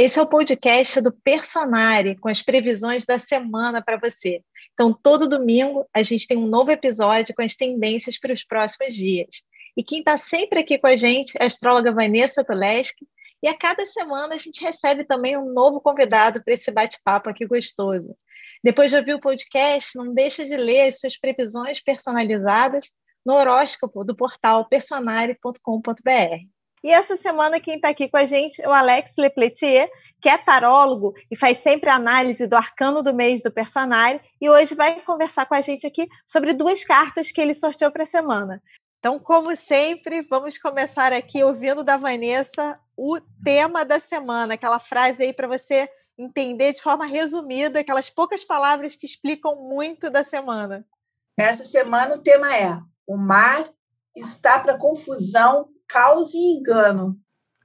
Esse é o podcast do Personare, com as previsões da semana para você. Então, todo domingo a gente tem um novo episódio com as tendências para os próximos dias. E quem está sempre aqui com a gente é a astróloga Vanessa Tuleski. E a cada semana a gente recebe também um novo convidado para esse bate-papo aqui gostoso. Depois de ouvir o podcast, não deixa de ler as suas previsões personalizadas no horóscopo do portal personare.com.br. E essa semana quem está aqui com a gente é o Alex Lepletier, que é tarólogo e faz sempre análise do arcano do mês do personagem, e hoje vai conversar com a gente aqui sobre duas cartas que ele sorteou para a semana. Então, como sempre, vamos começar aqui ouvindo da Vanessa o tema da semana, aquela frase aí para você entender de forma resumida, aquelas poucas palavras que explicam muito da semana. Essa semana o tema é: o mar está para confusão caos e engano.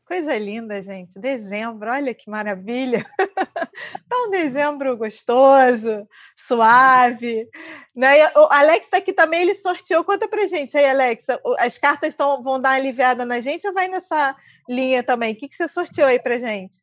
Coisa linda, gente. Dezembro, olha que maravilha. tá um dezembro gostoso, suave. Né? O Alex está aqui também, ele sorteou. Conta pra gente aí, Alex. As cartas tão, vão dar uma aliviada na gente ou vai nessa linha também? O que, que você sorteou aí pra gente?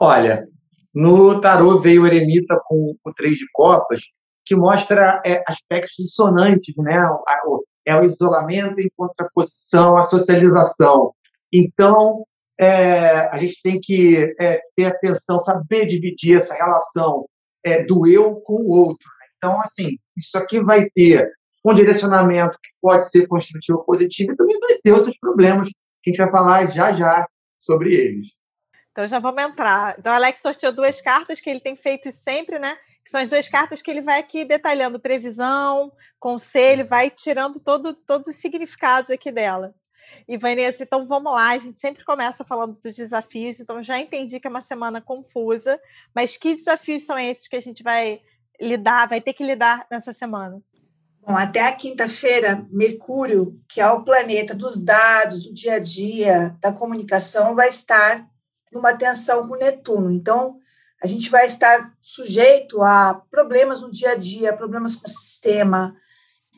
Olha, no tarô veio o eremita com o três de copas, que mostra é, aspectos dissonantes, né? O, é o isolamento em contraposição à socialização. Então, é, a gente tem que é, ter atenção, saber dividir essa relação é, do eu com o outro. Então, assim, isso aqui vai ter um direcionamento que pode ser construtivo ou positivo e também vai ter os seus problemas, que a gente vai falar já já sobre eles. Então já vamos entrar. Então, Alex sorteou duas cartas que ele tem feito sempre, né? Que são as duas cartas que ele vai aqui detalhando previsão, conselho, vai tirando todo, todos os significados aqui dela. E Vanessa, então vamos lá, a gente sempre começa falando dos desafios, então já entendi que é uma semana confusa, mas que desafios são esses que a gente vai lidar, vai ter que lidar nessa semana? Bom, até a quinta-feira, Mercúrio, que é o planeta dos dados, do dia a dia, da comunicação, vai estar numa tensão com Netuno. Então, a gente vai estar sujeito a problemas no dia a dia, problemas com o sistema,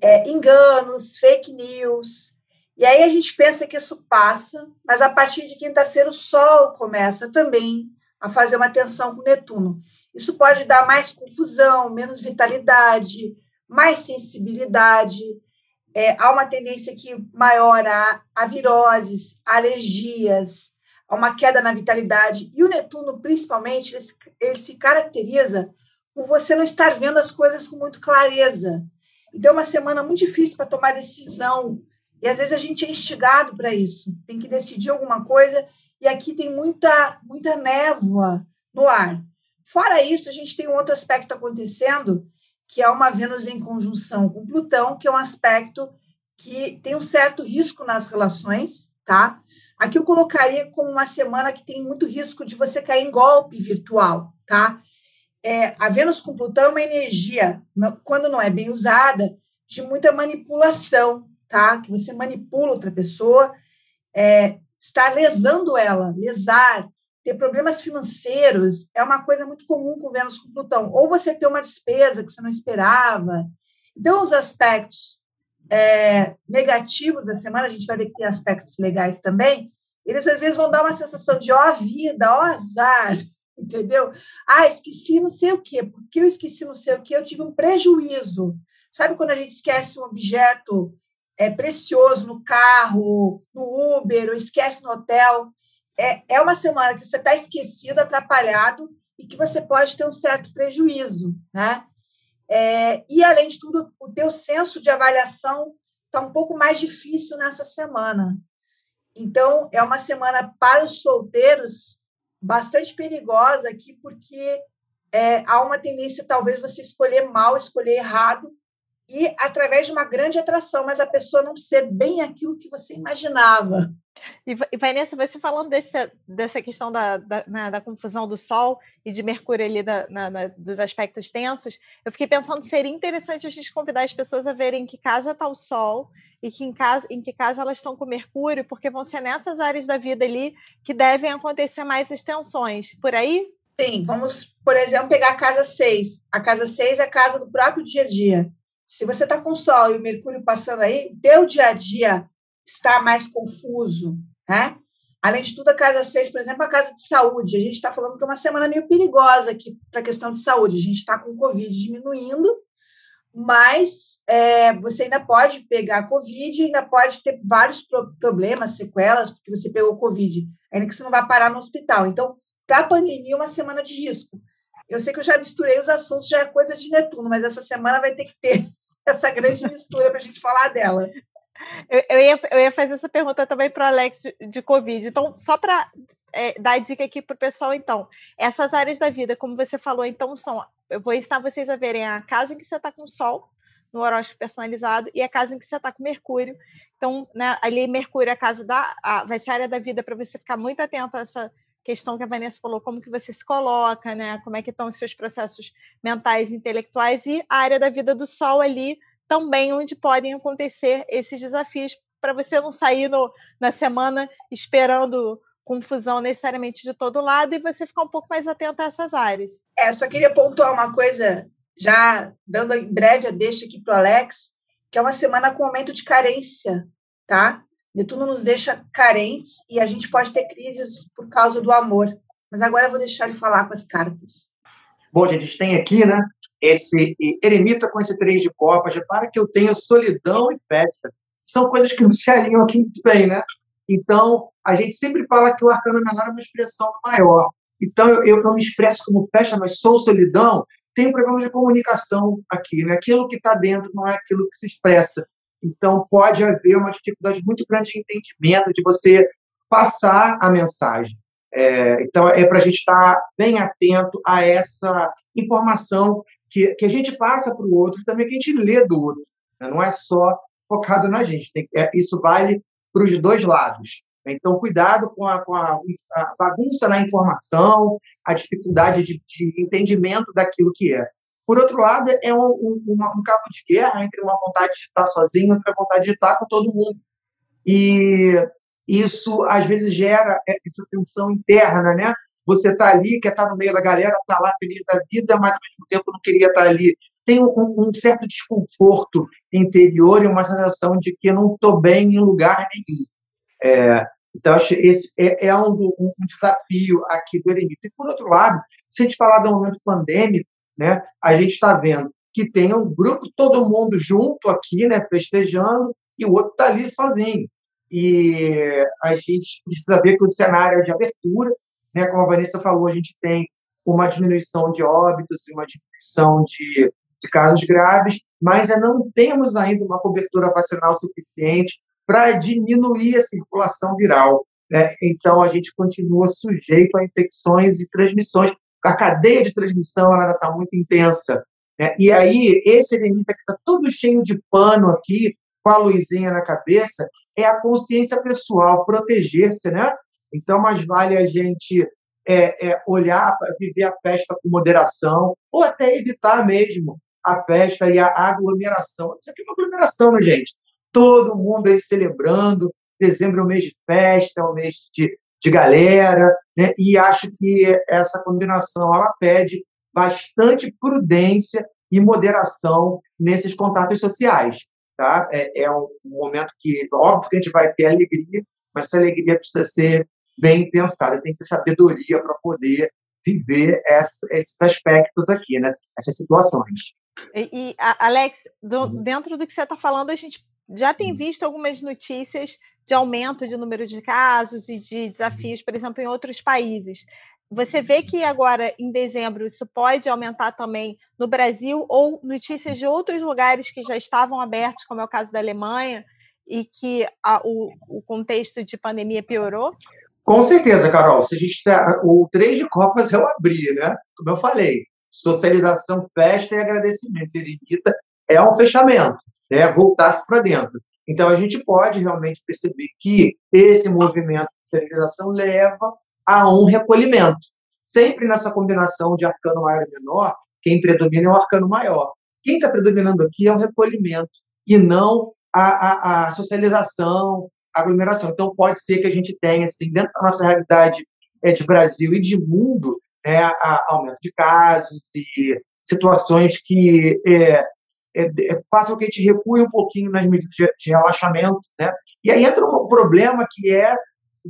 é, enganos, fake news. E aí a gente pensa que isso passa, mas a partir de quinta-feira o Sol começa também a fazer uma tensão com Netuno. Isso pode dar mais confusão, menos vitalidade, mais sensibilidade. É, há uma tendência que maior a, a viroses, alergias, a uma queda na vitalidade. E o Netuno, principalmente, ele, ele se caracteriza por você não estar vendo as coisas com muito clareza. Então, é uma semana muito difícil para tomar decisão. E às vezes a gente é instigado para isso. Tem que decidir alguma coisa. E aqui tem muita, muita névoa no ar. Fora isso, a gente tem um outro aspecto acontecendo, que é uma Vênus em conjunção com Plutão, que é um aspecto que tem um certo risco nas relações, tá? Aqui eu colocaria como uma semana que tem muito risco de você cair em golpe virtual, tá? É, a Vênus com Plutão é uma energia, quando não é bem usada, de muita manipulação, tá? Que você manipula outra pessoa, é, está lesando ela, lesar, ter problemas financeiros é uma coisa muito comum com Vênus com Plutão. Ou você ter uma despesa que você não esperava. Então, os aspectos é, negativos da semana, a gente vai ver que tem aspectos legais também, eles às vezes vão dar uma sensação de ó vida, ó azar, entendeu? Ah, esqueci não sei o quê, porque eu esqueci não sei o quê, eu tive um prejuízo. Sabe quando a gente esquece um objeto é, precioso no carro, no Uber, ou esquece no hotel? É, é uma semana que você está esquecido, atrapalhado, e que você pode ter um certo prejuízo, né? É, e, além de tudo, o teu senso de avaliação está um pouco mais difícil nessa semana. Então, é uma semana para os solteiros bastante perigosa aqui, porque é, há uma tendência, talvez, você escolher mal, escolher errado, e através de uma grande atração, mas a pessoa não ser bem aquilo que você imaginava. E, Vanessa, você falando desse, dessa questão da, da, na, da, confusão do Sol e de Mercúrio ali da, na, na, dos aspectos tensos, eu fiquei pensando que seria interessante a gente convidar as pessoas a verem em que casa está o Sol e que em, casa, em que casa elas estão com Mercúrio, porque vão ser nessas áreas da vida ali que devem acontecer mais extensões. Por aí? Sim, vamos, por exemplo, pegar a casa 6. A casa 6 é a casa do próprio dia a dia. Se você está com Sol e o Mercúrio passando aí, teu dia a dia está mais confuso, né? Além de tudo, a casa 6, por exemplo, a casa de saúde. A gente está falando que é uma semana meio perigosa aqui para a questão de saúde. A gente está com o Covid diminuindo, mas é, você ainda pode pegar Covid, ainda pode ter vários problemas, sequelas, porque você pegou Covid, ainda que você não vai parar no hospital. Então, para a pandemia, é uma semana de risco. Eu sei que eu já misturei os assuntos, já é coisa de Netuno, mas essa semana vai ter que ter essa grande mistura para a gente falar dela. Eu, eu, ia, eu ia fazer essa pergunta também para o Alex de, de Covid. Então, só para é, dar dica aqui para o pessoal, então, essas áreas da vida, como você falou, então, são. Eu vou ensinar vocês a verem a casa em que você está com Sol, no horóscopo personalizado, e a casa em que você está com Mercúrio. Então, né, ali, Mercúrio, é a casa da. A, vai ser a área da vida para você ficar muito atento a essa questão que a Vanessa falou, como que você se coloca, né? Como é que estão os seus processos mentais intelectuais, e a área da vida do Sol ali também onde podem acontecer esses desafios para você não sair no, na semana esperando confusão necessariamente de todo lado e você ficar um pouco mais atento a essas áreas. É, só queria pontuar uma coisa, já dando em breve a deixa aqui para o Alex, que é uma semana com aumento de carência, tá? Netuno nos deixa carentes e a gente pode ter crises por causa do amor. Mas agora eu vou deixar ele falar com as cartas. Bom, a gente tem aqui, né, esse eremita com esse três de copas. Repara que eu tenho solidão e festa. São coisas que não se alinham aqui muito bem, né? Então, a gente sempre fala que o arcano menor é uma expressão maior. Então, eu, eu, eu me expresso como festa, mas sou solidão. Tem um problema de comunicação aqui, né? Aquilo que está dentro não é aquilo que se expressa. Então, pode haver uma dificuldade muito grande de entendimento, de você passar a mensagem. É, então, é para a gente estar bem atento a essa informação que, que a gente passa para o outro, também que a gente lê do outro. Né? Não é só focado na gente. Tem, é, isso vale para os dois lados. Então, cuidado com a, com a, a, bagunça na informação, a dificuldade de, de, entendimento daquilo que é. Por outro lado, é um, um, um, cabo de guerra entre uma vontade de estar sozinho e outra vontade de estar com todo mundo. E isso às vezes gera essa tensão interna, né? Você está ali, quer estar tá no meio da galera, está lá feliz da vida, mas ao mesmo tempo não queria estar tá ali. Tem um, um certo desconforto interior e uma sensação de que não estou bem em lugar nenhum. É, então, acho esse é, é um, um, desafio aqui do eremita. E, por outro lado, se a gente falar do momento pandêmico, né, a gente está vendo que tem um grupo, todo mundo junto aqui, né, festejando, e o outro está ali sozinho e a gente precisa ver que o cenário é de abertura, né? como a Vanessa falou, a gente tem uma diminuição de óbitos e uma diminuição de, de casos graves, mas não temos ainda uma cobertura vacinal suficiente para diminuir a circulação viral. Né? Então, a gente continua sujeito a infecções e transmissões. A cadeia de transmissão ainda está muito intensa. Né? E aí, esse eremita que está todo cheio de pano aqui, com a luzinha na cabeça, é a consciência pessoal, proteger-se, né? Então, mais vale a gente é, é, olhar viver a festa com moderação, ou até evitar mesmo a festa e a aglomeração. Isso aqui é uma aglomeração, né, gente? Todo mundo aí celebrando. Dezembro é um mês de festa, é um mês de, de galera, né? e acho que essa combinação ela pede bastante prudência e moderação nesses contatos sociais. Tá? É, é um momento que, óbvio que a gente vai ter alegria, mas essa alegria precisa ser bem pensada, tem que ter sabedoria para poder viver essa, esses aspectos aqui, né? essas situações. E, e Alex, do, uhum. dentro do que você está falando, a gente já tem uhum. visto algumas notícias de aumento de número de casos e de desafios, por exemplo, em outros países. Você vê que agora, em dezembro, isso pode aumentar também no Brasil ou notícias de outros lugares que já estavam abertos, como é o caso da Alemanha, e que a, o, o contexto de pandemia piorou? Com certeza, Carol. Se a gente tá, o três de Copas é o abrir, né? Como eu falei, socialização, festa e agradecimento. Eremita é um fechamento, né? Voltar-se para dentro. Então, a gente pode realmente perceber que esse movimento de socialização leva a um recolhimento. Sempre nessa combinação de arcano maior e menor, quem predomina é o arcano maior. Quem está predominando aqui é o recolhimento e não a, a, a, socialização, a aglomeração. Então, pode ser que a gente tenha, assim, dentro da nossa realidade é, de Brasil e de mundo, né, a, aumento de casos e situações que é, é, é, façam que a gente recue um pouquinho nas medidas de, de relaxamento. Né? E aí entra um problema que é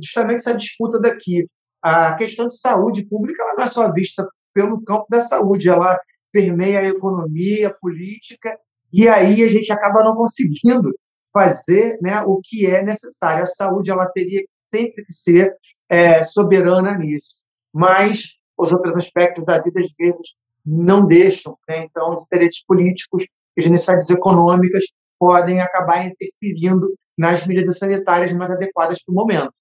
justamente essa disputa daqui. A questão de saúde pública ela não é só vista pelo campo da saúde, ela permeia a economia, a política, e aí a gente acaba não conseguindo fazer né, o que é necessário. A saúde ela teria sempre que ser é, soberana nisso, mas os outros aspectos da vida, às vezes, não deixam. Né? Então, os interesses políticos as necessidades econômicas podem acabar interferindo nas medidas sanitárias mais adequadas para o momento.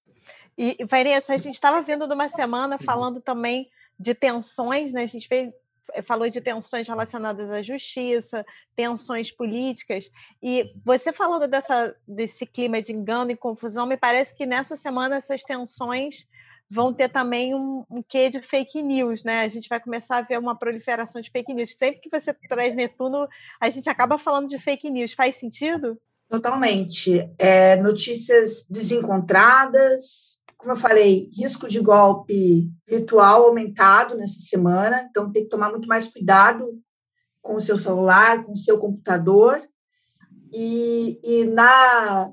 E, Vanessa, a gente estava vindo de uma semana falando também de tensões, né? A gente fez, falou de tensões relacionadas à justiça, tensões políticas, e você falando dessa, desse clima de engano e confusão, me parece que nessa semana essas tensões vão ter também um, um quê de fake news, né? A gente vai começar a ver uma proliferação de fake news. Sempre que você traz Netuno, a gente acaba falando de fake news. Faz sentido? Totalmente. É, notícias desencontradas, como eu falei, risco de golpe virtual aumentado nessa semana, então tem que tomar muito mais cuidado com o seu celular, com o seu computador. E, e na,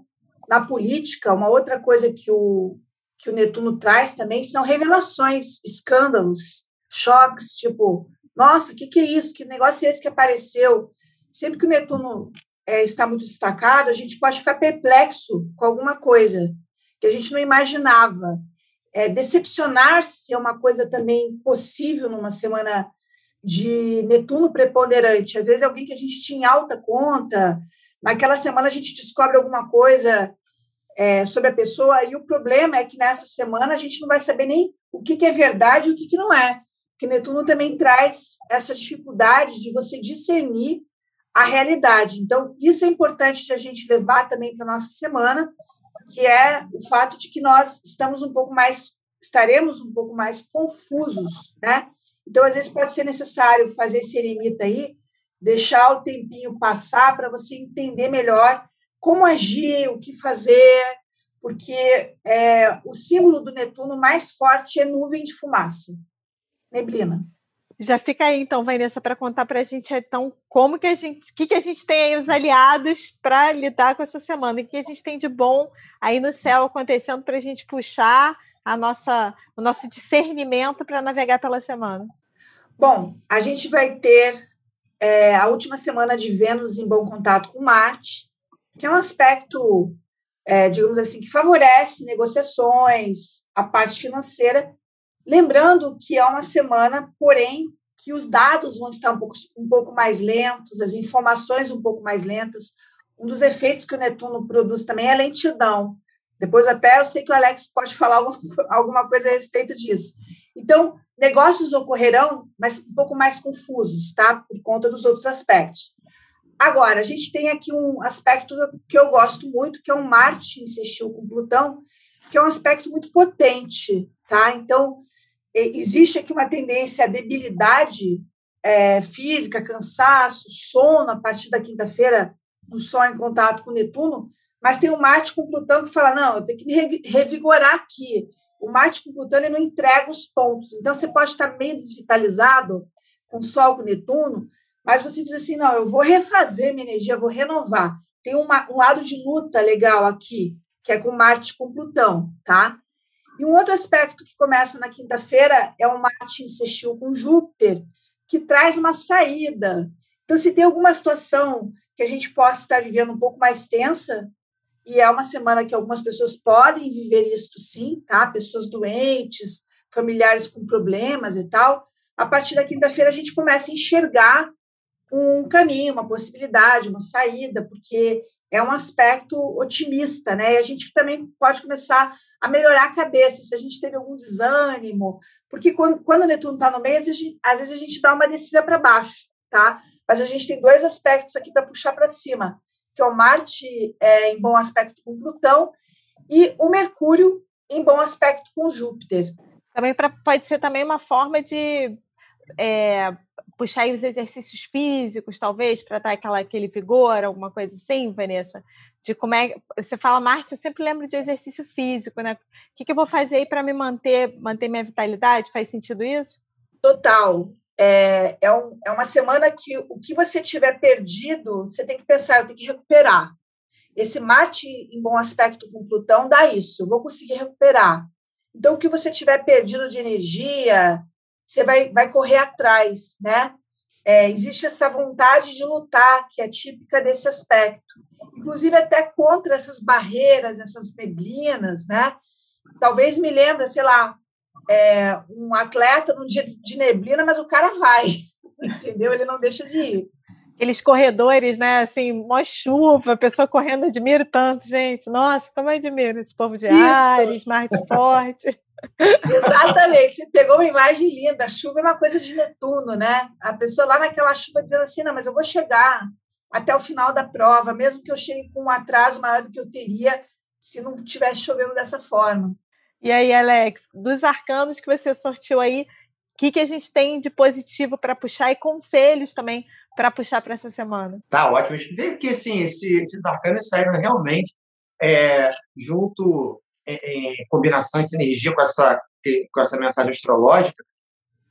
na política, uma outra coisa que o, que o Netuno traz também são revelações, escândalos, choques, tipo, nossa, o que, que é isso? Que negócio é esse que apareceu? Sempre que o Netuno é, está muito destacado, a gente pode ficar perplexo com alguma coisa que a gente não imaginava. É, Decepcionar-se é uma coisa também possível numa semana de Netuno preponderante. Às vezes, alguém que a gente tinha alta conta, naquela semana a gente descobre alguma coisa é, sobre a pessoa, e o problema é que nessa semana a gente não vai saber nem o que, que é verdade e o que, que não é. Porque Netuno também traz essa dificuldade de você discernir a realidade. Então, isso é importante de a gente levar também para a nossa semana, que é o fato de que nós estamos um pouco mais, estaremos um pouco mais confusos, né? Então, às vezes pode ser necessário fazer esse eremita aí, deixar o tempinho passar para você entender melhor como agir, o que fazer, porque é, o símbolo do Netuno mais forte é nuvem de fumaça, neblina. Já fica aí, então, Vanessa, para contar para a gente, então, como que a gente, o que, que a gente tem aí os aliados para lidar com essa semana, o que a gente tem de bom aí no céu acontecendo para a gente puxar a nossa, o nosso discernimento para navegar pela semana. Bom, a gente vai ter é, a última semana de Vênus em bom contato com Marte, que é um aspecto, é, digamos assim, que favorece negociações, a parte financeira, Lembrando que é uma semana, porém, que os dados vão estar um pouco, um pouco mais lentos, as informações um pouco mais lentas. Um dos efeitos que o Netuno produz também é a lentidão. Depois, até eu sei que o Alex pode falar alguma coisa a respeito disso. Então, negócios ocorrerão, mas um pouco mais confusos, tá? Por conta dos outros aspectos. Agora, a gente tem aqui um aspecto que eu gosto muito, que é um Marte insistiu com Plutão, que é um aspecto muito potente, tá? Então, existe aqui uma tendência à debilidade é, física, cansaço, sono a partir da quinta-feira, no Sol em contato com Netuno, mas tem o Marte com Plutão que fala: não, eu tenho que me revigorar aqui. O Marte com Plutão ele não entrega os pontos. Então, você pode estar meio desvitalizado com Sol com Netuno, mas você diz assim: não, eu vou refazer minha energia, vou renovar. Tem uma, um lado de luta legal aqui, que é com Marte com Plutão, tá? E um outro aspecto que começa na quinta-feira é o Marte insistiu com Júpiter, que traz uma saída. Então, se tem alguma situação que a gente possa estar vivendo um pouco mais tensa, e é uma semana que algumas pessoas podem viver isso sim, tá? Pessoas doentes, familiares com problemas e tal. A partir da quinta-feira a gente começa a enxergar um caminho, uma possibilidade, uma saída, porque é um aspecto otimista, né? E a gente também pode começar a melhorar a cabeça, se a gente teve algum desânimo, porque quando, quando o Netuno está no meio, às vezes, às vezes a gente dá uma descida para baixo, tá? Mas a gente tem dois aspectos aqui para puxar para cima, que é o Marte é, em bom aspecto com Plutão e o Mercúrio em bom aspecto com Júpiter. Também pra, pode ser também uma forma de é, puxar os exercícios físicos, talvez, para dar aquela, aquele vigor, alguma coisa assim, Vanessa? de como é. Você fala Marte, eu sempre lembro de exercício físico, né? O que, que eu vou fazer aí para me manter, manter minha vitalidade? Faz sentido isso? Total. É, é, um, é uma semana que o que você tiver perdido, você tem que pensar, eu tenho que recuperar. esse Marte em bom aspecto com Plutão dá isso, eu vou conseguir recuperar. Então, o que você tiver perdido de energia, você vai, vai correr atrás, né? É, existe essa vontade de lutar, que é típica desse aspecto. Inclusive, até contra essas barreiras, essas neblinas, né? Talvez me lembre, sei lá, é, um atleta num dia de neblina, mas o cara vai, entendeu? Ele não deixa de ir. Aqueles corredores, né? Assim, mó chuva, pessoa correndo, admiro tanto, gente. Nossa, como eu admiro esse povo de Isso. Ares, Marte Forte. Exatamente, você pegou uma imagem linda. A chuva é uma coisa de Netuno, né? A pessoa lá naquela chuva dizendo assim: não, mas eu vou chegar até o final da prova, mesmo que eu chegue com um atraso maior do que eu teria se não tivesse chovendo dessa forma. E aí, Alex, dos arcanos que você sortiu aí, o que, que a gente tem de positivo para puxar e conselhos também para puxar para essa semana? Tá ótimo. Vê que assim, esses arcanos saíram realmente é, junto em, combinação, em sinergia com essa, com essa mensagem astrológica,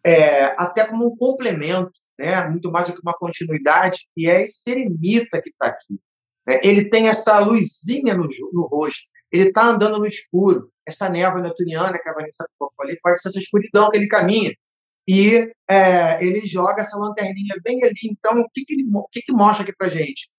é, até como um complemento, né? muito mais do que uma continuidade, e é esse eremita que está aqui. Né? Ele tem essa luzinha no, no rosto, ele está andando no escuro, essa névoa netuniana que a Vanessa colocou ali, pode ser essa escuridão que ele caminha. E é, ele joga essa lanterninha bem ali. Então, o que, que, ele, o que, que mostra aqui para gente?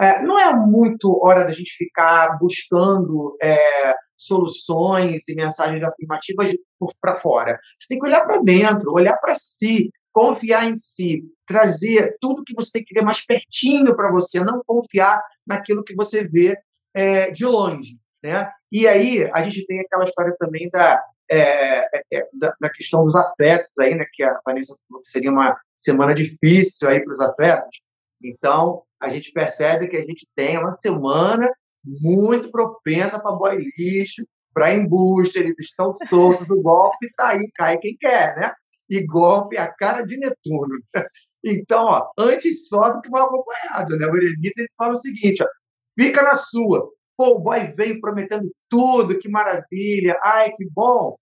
É, não é muito hora da gente ficar buscando é, soluções e mensagens afirmativas para fora. Você tem que olhar para dentro, olhar para si, confiar em si, trazer tudo que você tem que ver mais pertinho para você, não confiar naquilo que você vê é, de longe. Né? E aí a gente tem aquela história também da, é, é, é da, da, questão dos afetos aí, né? Que a Vanessa falou que seria uma semana difícil aí para os afetos. Então a gente percebe que a gente tem uma semana muito propensa para boy lixo, para embuste, eles estão soltos, o golpe está aí, cai quem quer, né? E golpe a cara de Netuno. Então, ó, antes só do que mal acompanhado, né? O eremita ele fala o seguinte, ó, fica na sua. Pô, o boy veio prometendo tudo, que maravilha, ai, que bom.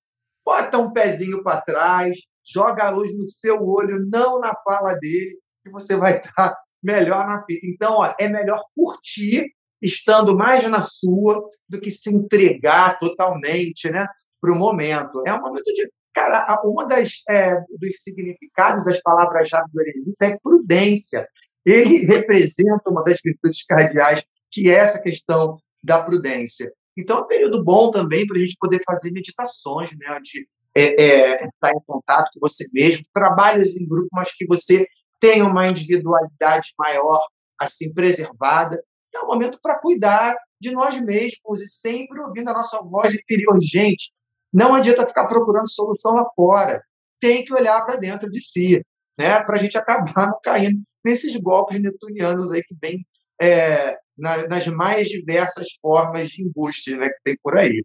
Bota um pezinho para trás, joga a luz no seu olho, não na fala dele, que você vai estar melhor na fita. Então, ó, é melhor curtir estando mais na sua do que se entregar totalmente né, para o momento. É um momento de. Cara, uma das é, dos significados das palavras-chave do eremita é prudência. Ele representa uma das virtudes cardeais, que é essa questão da prudência. Então, é um período bom também para a gente poder fazer meditações, né, de é, é, estar em contato com você mesmo, trabalhos em grupo, mas que você tenha uma individualidade maior, assim, preservada, é um momento para cuidar de nós mesmos e sempre ouvindo a nossa voz interior. Gente, não adianta ficar procurando solução lá fora. Tem que olhar para dentro de si, né? para a gente acabar não caindo nesses golpes netunianos aí que vem é, na, nas mais diversas formas de embuste né, que tem por aí.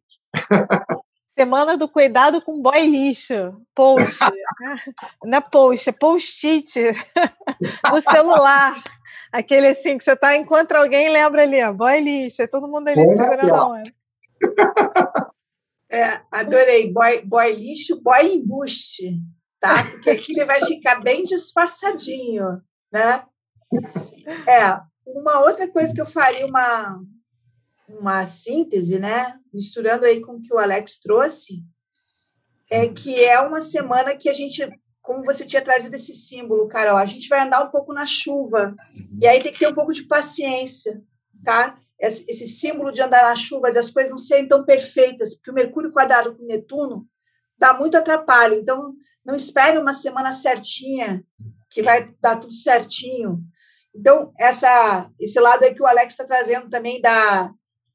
Semana do cuidado com boy lixo. Post. Não é post, é post-it no celular. Aquele assim que você tá, encontra alguém lembra ali, ó, boy lixo, é todo mundo ali segurando a. É, adorei. Boy, boy lixo, boy embuste, tá? Porque aqui ele vai ficar bem disfarçadinho, né? É, uma outra coisa que eu faria uma, uma síntese, né? Misturando aí com o que o Alex trouxe, é que é uma semana que a gente como você tinha trazido esse símbolo, Carol, a gente vai andar um pouco na chuva. E aí tem que ter um pouco de paciência, tá? Esse, símbolo de andar na chuva, de as coisas não serem tão perfeitas, porque o Mercúrio quadrado com Netuno dá muito atrapalho. Então, não espere uma semana certinha, que vai dar tudo certinho. Então, essa, esse lado aí que o Alex está trazendo também da,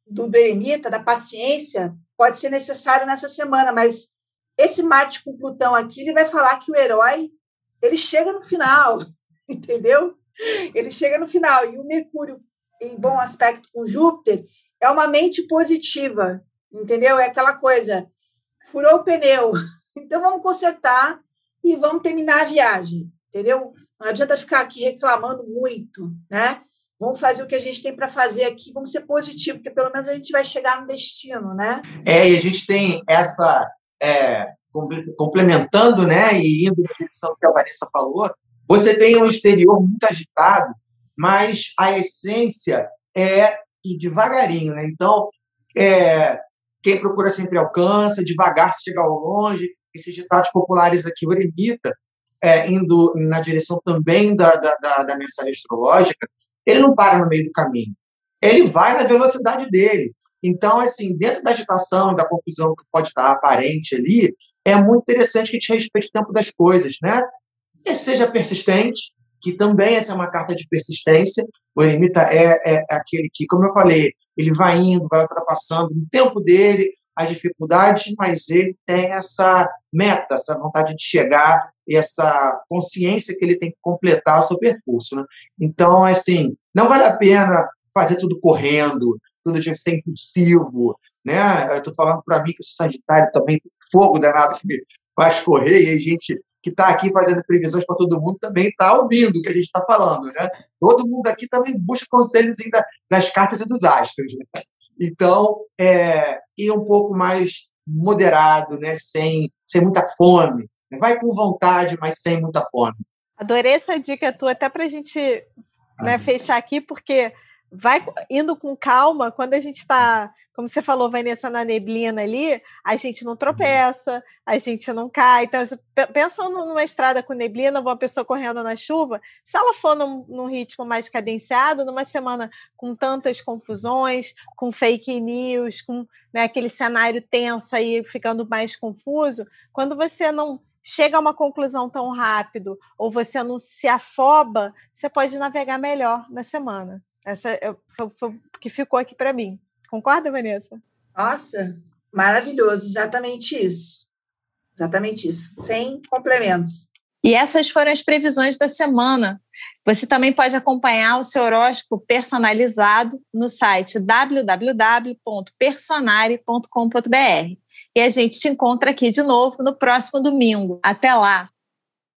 do, do eremita, da paciência, pode ser necessário nessa semana, mas esse Marte com Plutão aqui, ele vai falar que o herói, ele chega no final, entendeu? Ele chega no final. E o Mercúrio, em bom aspecto com Júpiter, é uma mente positiva, entendeu? É aquela coisa, furou o pneu, então vamos consertar e vamos terminar a viagem, entendeu? Não adianta ficar aqui reclamando muito, né? Vamos fazer o que a gente tem para fazer aqui, vamos ser positivo, porque pelo menos a gente vai chegar no destino, né? É, e a gente tem essa é, complementando, né, e indo na direção que a Vanessa falou, você tem um exterior muito agitado, mas a essência é e devagarinho, né? Então, é, quem procura sempre alcança, devagar se chega ao longe. Esses ditados populares aqui, o eremita, é, indo na direção também da, da, da, da mensagem astrológica, ele não para no meio do caminho. Ele vai na velocidade dele. Então, assim, dentro da agitação da confusão que pode estar aparente ali, é muito interessante que a gente respeite o tempo das coisas, né? E seja persistente, que também essa é uma carta de persistência. O eremita é, é, é aquele que, como eu falei, ele vai indo, vai ultrapassando no tempo dele as dificuldades, mas ele tem essa meta, essa vontade de chegar essa consciência que ele tem que completar o seu percurso. Né? Então, assim, não vale a pena fazer tudo correndo, tudo de ser impulsivo, né? Eu estou falando para mim que o Sagitário também tem fogo danado que faz correr e a gente que está aqui fazendo previsões para todo mundo também está ouvindo o que a gente está falando, né? Todo mundo aqui também busca conselhos das cartas e dos astros. Né? Então, é, ir um pouco mais moderado, né? Sem, sem muita fome. Vai com vontade, mas sem muita fome. Adorei essa dica tua, até para a gente né, ah. fechar aqui, porque vai indo com calma, quando a gente está, como você falou, Vanessa, na neblina ali, a gente não tropeça, a gente não cai. Então, pensando numa estrada com neblina, uma pessoa correndo na chuva, se ela for num, num, ritmo mais cadenciado, numa semana com tantas confusões, com fake news, com né, aquele cenário tenso aí ficando mais confuso, quando você não chega a uma conclusão tão rápido ou você não se afoba, você pode navegar melhor na semana. Essa é, foi, foi o que ficou aqui para mim. Concorda, Vanessa? Nossa, maravilhoso, exatamente isso. Exatamente isso, sem complementos. E essas foram as previsões da semana. Você também pode acompanhar o seu horóscopo personalizado no site www.personare.com.br. E a gente te encontra aqui de novo no próximo domingo. Até lá!